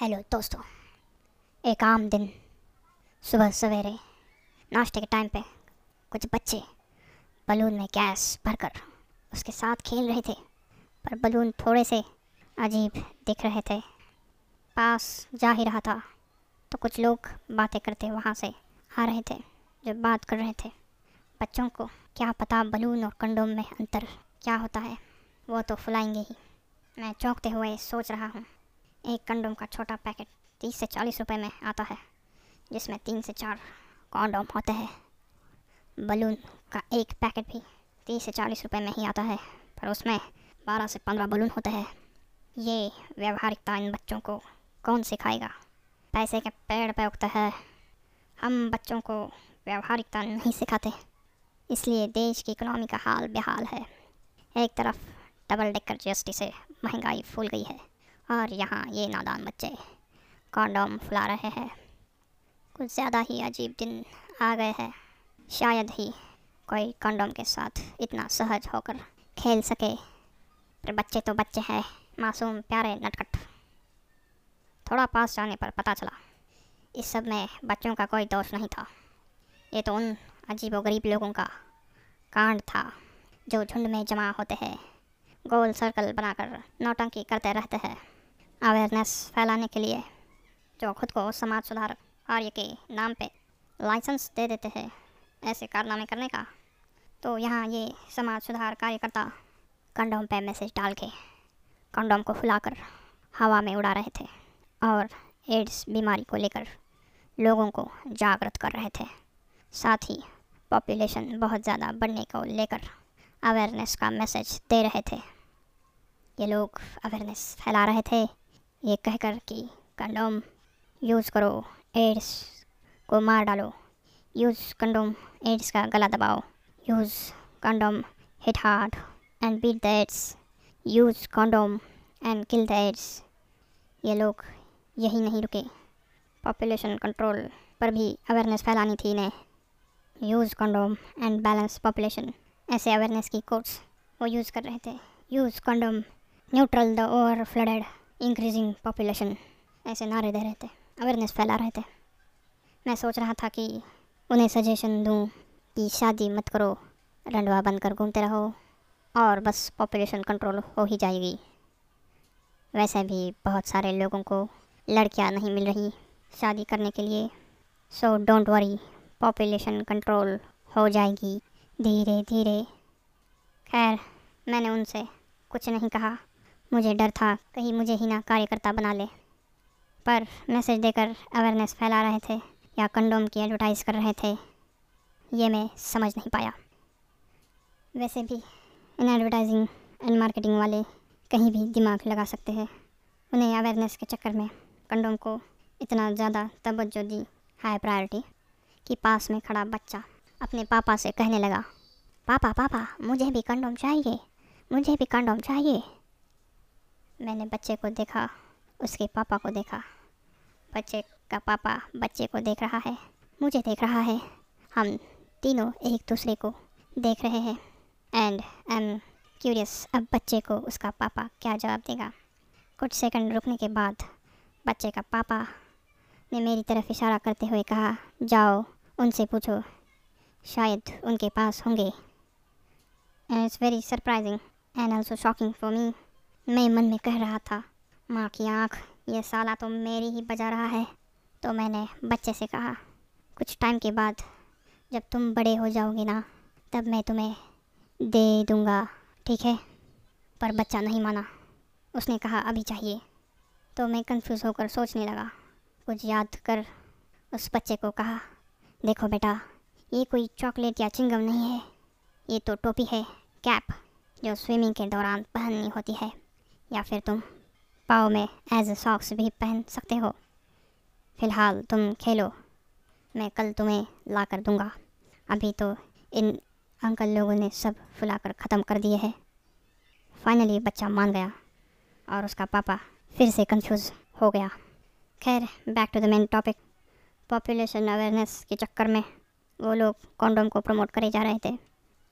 Hello दोस्तों। एक आम दिन, सुबह सवेरे, नाश्ते के टाइम पे कुछ बच्चे बलून में गैस भरकर उसके साथ खेल रहे थे, पर बलून थोड़े से अजीब दिख रहे थे। पास जा ही रहा था तो कुछ लोग बातें करते वहाँ से आ रहे थे, जो बात कर रहे थे। बच्चों को क्या पता बलून और कंडोम में अंतर क्या होता है, वो तो फुलाएँगे ही। मैं चौंकते हुए सोच रहा हूँ एक कंडोम का छोटा पैकेट तीस से चालीस रुपए में आता है, जिसमें तीन से चार कॉन्डोम होते हैं। बलून का एक पैकेट भी तीस से चालीस रुपए में ही आता है, पर उसमें बारह से पंद्रह बलून होते हैं। ये व्यवहारिकता इन बच्चों को कौन सिखाएगा? पैसे के पेड़ पे उगता है। हम बच्चों को व्यवहारिकता नहीं सिखाते, इसलिए देश की इकोनॉमी का हाल बेहाल है। एक तरफ़ डबल डेकर जीएसटी से महँगाई फूल गई है और यहाँ ये नादान बच्चे कॉन्डोम फुला रहे हैं। कुछ ज़्यादा ही अजीब दिन आ गए हैं। शायद ही कोई कॉन्डोम के साथ इतना सहज होकर खेल सके। पर बच्चे तो बच्चे हैं, मासूम, प्यारे, नटखट। थोड़ा पास जाने पर पता चला, इस सब में बच्चों का कोई दोष नहीं था। ये तो उन अजीब गरीब लोगों का कांड था, जो झुंड में जमा होते हैं। गोल सर्कल बनाकर नौटंकी करते रहते हैं। अवेयरनेस फैलाने के लिए जो खुद को समाज सुधार कार्य के नाम पे लाइसेंस दे देते हैं, ऐसे कारनामे करने का। तो यहाँ ये समाज सुधार कार्यकर्ता कंडोम पे मैसेज डाल के कंडोम को फुलाकर हवा में उड़ा रहे थे और एड्स बीमारी को लेकर लोगों को जागृत कर रहे थे। साथ ही पॉपुलेशन बहुत ज़्यादा बढ़ने को लेकर अवेयरनेस का मैसेज दे रहे थे। ये लोग अवेयरनेस फैला रहे थे। ये कहकर कि कंडोम यूज़ करो, एड्स को मार डालो। यूज़ कंडोम, एड्स का गला दबाओ। Use condom hit hard and beat the AIDS. Use condom and kill the AIDS. ये लोग यही नहीं रुके। पॉपुलेशन कंट्रोल पर भी अवेयरनेस फैलानी थी इन्हें। Use condom and balance population ऐसे अवेयरनेस की कोर्ट्स वो यूज़ कर रहे थे। Use condom neutral the over flooded increasing population ऐसे नारे दे रहे थे अवेयरनेस फैला रहे थे। मैं सोच रहा था कि उन्हें सजेशन दूँ कि शादी मत करो, रंडवा बंद कर घूमते रहो, और बस पॉपुलेशन कंट्रोल हो ही जाएगी। वैसे भी बहुत सारे लोगों को लड़कियाँ नहीं मिल रही शादी करने के लिए so don't worry population control हो जाएगी धीरे धीरे खैर, मैंने उनसे कुछ नहीं कहा। मुझे डर था, कहीं मुझे ही ना कार्यकर्ता बना ले। पर मैसेज देकर अवेयरनेस फैला रहे थे, या कंडोम की एडवर्टाइज़ कर रहे थे, ये मैं समझ नहीं पाया। वैसे भी, इन एडवर्टाइजिंग एंड मार्केटिंग वाले कहीं भी दिमाग लगा सकते हैं। उन्हें अवेयरनेस के चक्कर में कंडोम को इतना ज़्यादा तवज्जो दी हाई प्रायोरिटी कि पास में खड़ा बच्चा अपने पापा से कहने लगा, पापा पापा, मुझे भी कंडोम चाहिए, मुझे भी कंडोम चाहिए। मैंने बच्चे को देखा, उसके पापा को देखा। बच्चे का पापा बच्चे को देख रहा है, मुझे देख रहा है। हम तीनों एक दूसरे को देख रहे हैं। एंड आई एम क्यूरियस अब बच्चे को उसका पापा क्या जवाब देगा? कुछ सेकंड रुकने के बाद बच्चे का पापा ने मेरी तरफ़ इशारा करते हुए कहा, जाओ, उनसे पूछो। शायद उनके पास होंगे। And it's very surprising and also shocking for me मैं मन में कह रहा था, माँ की आँख, ये साला तो मेरी ही बजा रहा है। तो मैंने बच्चे से कहा, कुछ टाइम के बाद जब तुम बड़े हो जाओगे ना, तब मैं तुम्हें दे दूँगा, ठीक है? पर बच्चा नहीं माना। उसने कहा, अभी चाहिए। तो मैं कंफ्यूज होकर सोचने लगा। कुछ याद कर उस बच्चे को कहा, देखो बेटा, ये कोई चॉकलेट या चिंगम नहीं है। ये तो टोपी है कैप जो स्विमिंग के दौरान पहननी होती है। या फिर तुम पाओ में एज ए सॉक्स भी पहन सकते हो। फ़िलहाल तुम खेलो, मैं कल तुम्हें ला कर दूँगा। अभी तो इन अंकल लोगों ने सब फुलाकर ख़त्म कर दिए हैं। फाइनली बच्चा मान गया और उसका पापा फिर से कंफ्यूज हो गया। खैर back to the main topic population awareness के चक्कर में वो लोग कॉन्डोम को प्रमोट करे जा रहे थे।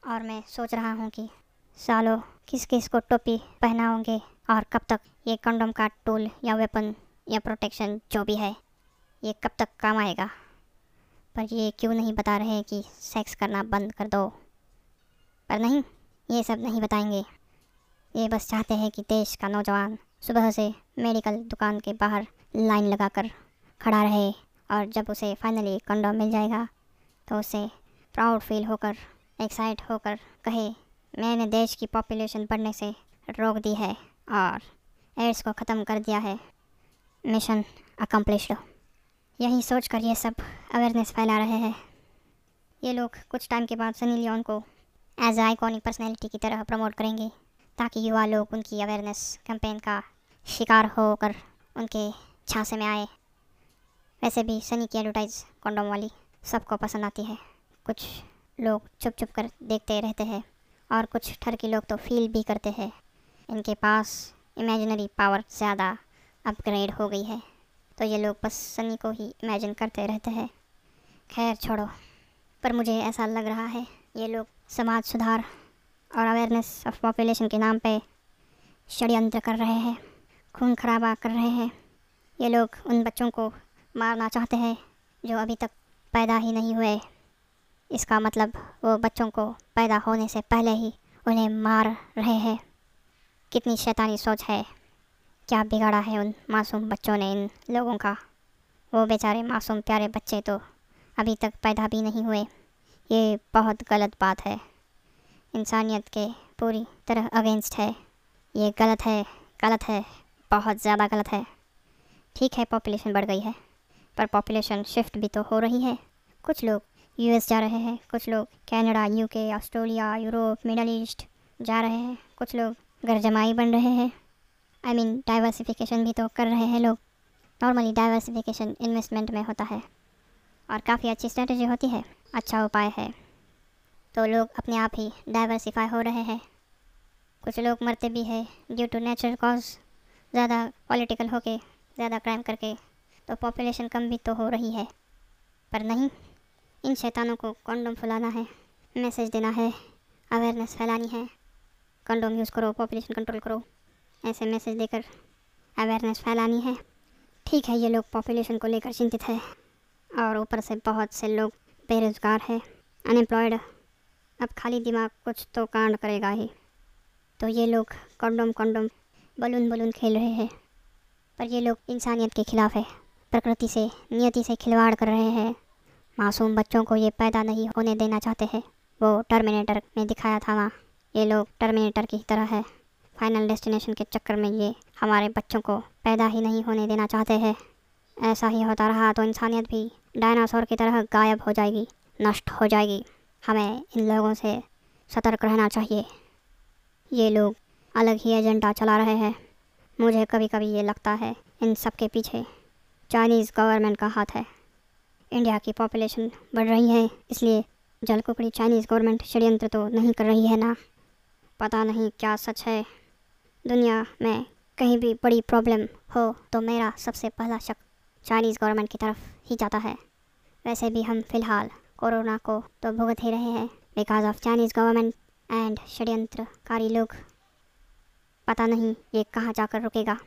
और मैं सोच रहा हूँ कि सालों किस किस को टोपी पहनाओगे और कब तक ये कंडोम का टूल या वेपन या प्रोटेक्शन जो भी है, ये कब तक काम आएगा? पर ये क्यों नहीं बता रहे कि सेक्स करना बंद कर दो? पर नहीं, ये सब नहीं बताएँगे। ये बस चाहते हैं कि देश का नौजवान सुबह से मेडिकल दुकान के बाहर लाइन लगाकर खड़ा रहे और जब उसे फाइनली कंडोम मिल जाएगा तो उसे प्राउड फील होकर एक्साइट होकर कहे मैंने देश की पॉपुलेशन बढ़ने से रोक दी है और एड्स को ख़त्म कर दिया है। मिशन अकम्पलिश्ड यही सोच कर ये सब अवेयरनेस फैला रहे हैं। ये लोग कुछ टाइम के बाद सनी लियोन को एज आइकॉनिक पर्सनैलिटी की तरह प्रमोट करेंगे, ताकि युवा लोग उनकी अवेयरनेस कैंपेन का शिकार होकर उनके छांसे में आए। वैसे भी सनी की एडवर्टाइज कॉन्डोम वाली सबको पसंद आती है। कुछ लोग चुप चुप कर देखते रहते हैं। और कुछ ठरकी लोग तो फील भी करते हैं। इनके पास इमेजिनरी पावर ज़्यादा अपग्रेड हो गई है। तो ये लोग बस सनी को ही इमेजिन करते रहते हैं। खैर, छोड़ो। पर मुझे ऐसा लग रहा है, ये लोग समाज सुधार और अवेयरनेस ऑफ़ पॉपुलेशन के नाम पे षड्यंत्र कर रहे हैं, खून खराबा कर रहे हैं। ये लोग उन बच्चों को मारना चाहते हैं, जो अभी तक पैदा ही नहीं हुए। इसका मतलब वो बच्चों को पैदा होने से पहले ही उन्हें मार रहे हैं। कितनी शैतानी सोच है। क्या बिगाड़ा है उन मासूम बच्चों ने इन लोगों का? वो बेचारे मासूम प्यारे बच्चे तो अभी तक पैदा भी नहीं हुए। ये बहुत गलत बात है। इंसानियत के पूरी तरह अगेंस्ट है। ये गलत है गलत है, बहुत ज़्यादा गलत है। ठीक है पॉपुलेशन बढ़ गई है, पर पॉपुलेशन शिफ्ट भी तो हो रही है। कुछ लोग यूएस जा रहे हैं। कुछ लोग Canada, UK, Australia, Europe, Middle East जा रहे हैं। कुछ लोग घर जमाई बन रहे हैं। आई मीन डाइवर्सिफिकेशन भी तो कर रहे हैं लोग। नॉर्मली डाइवर्सिफिकेशन इन्वेस्टमेंट में होता है। और काफ़ी अच्छी स्ट्रेटजी होती है। अच्छा उपाय है। तो लोग अपने आप ही डाइवर्सिफाई हो रहे हैं। कुछ लोग मरते भी हैं ड्यू टू नेचुरल कॉज ज़्यादा पॉलिटिकल होके, ज़्यादा क्राइम करके। तो पॉपुलेशन कम भी तो हो रही है। पर नहीं इन शैतानों को कॉन्डोम फुलाना है, मैसेज देना है अवेयरनेस फैलानी है। कंडोम यूज़ करो पॉपुलेशन कंट्रोल करो, ऐसे मैसेज देकर अवेयरनेस फैलानी है। ठीक है, ये लोग पॉपुलेशन को लेकर चिंतित है, और ऊपर से बहुत से लोग बेरोज़गार है अनएम्प्लॉयड अब खाली दिमाग कुछ तो कांड करेगा ही। तो ये लोग कंडोम कंडोम बलून बलून खेल रहे हैं, पर ये लोग इंसानियत के खिलाफ है, प्रकृति से, नियति से खिलवाड़ कर रहे हैं। मासूम बच्चों को ये पैदा नहीं होने देना चाहते हैं। वो टर्मिनेटर में दिखाया था वहाँ। ये लोग टर्मिनेटर की तरह है। फाइनल डेस्टिनेशन के चक्कर में ये हमारे बच्चों को पैदा ही नहीं होने देना चाहते हैं। ऐसा ही होता रहा तो इंसानियत भी डायनासोर की तरह गायब हो जाएगी, नष्ट हो जाएगी। हमें इन लोगों से सतर्क रहना चाहिए। ये लोग अलग ही एजेंडा चला रहे हैं। मुझे कभी कभी ये लगता है इन सब के पीछे चाइनीज़ गवर्नमेंट का हाथ है। इंडिया की पॉपुलेशन बढ़ रही है, इसलिए जल जलकुकड़ी चाइनीज़ गवर्नमेंट षड्यंत्र तो नहीं कर रही है ना। पता नहीं क्या सच है। दुनिया में कहीं भी बड़ी प्रॉब्लम हो तो मेरा सबसे पहला शक चाइनीज़ गवर्नमेंट की तरफ़ ही जाता है। वैसे भी हम फ़िलहाल कोरोना को तो भुगत ही रहे हैं because of Chinese government and षड्यंत्रकारी लोग। पता नहीं ये कहाँ जाकर रुकेगा।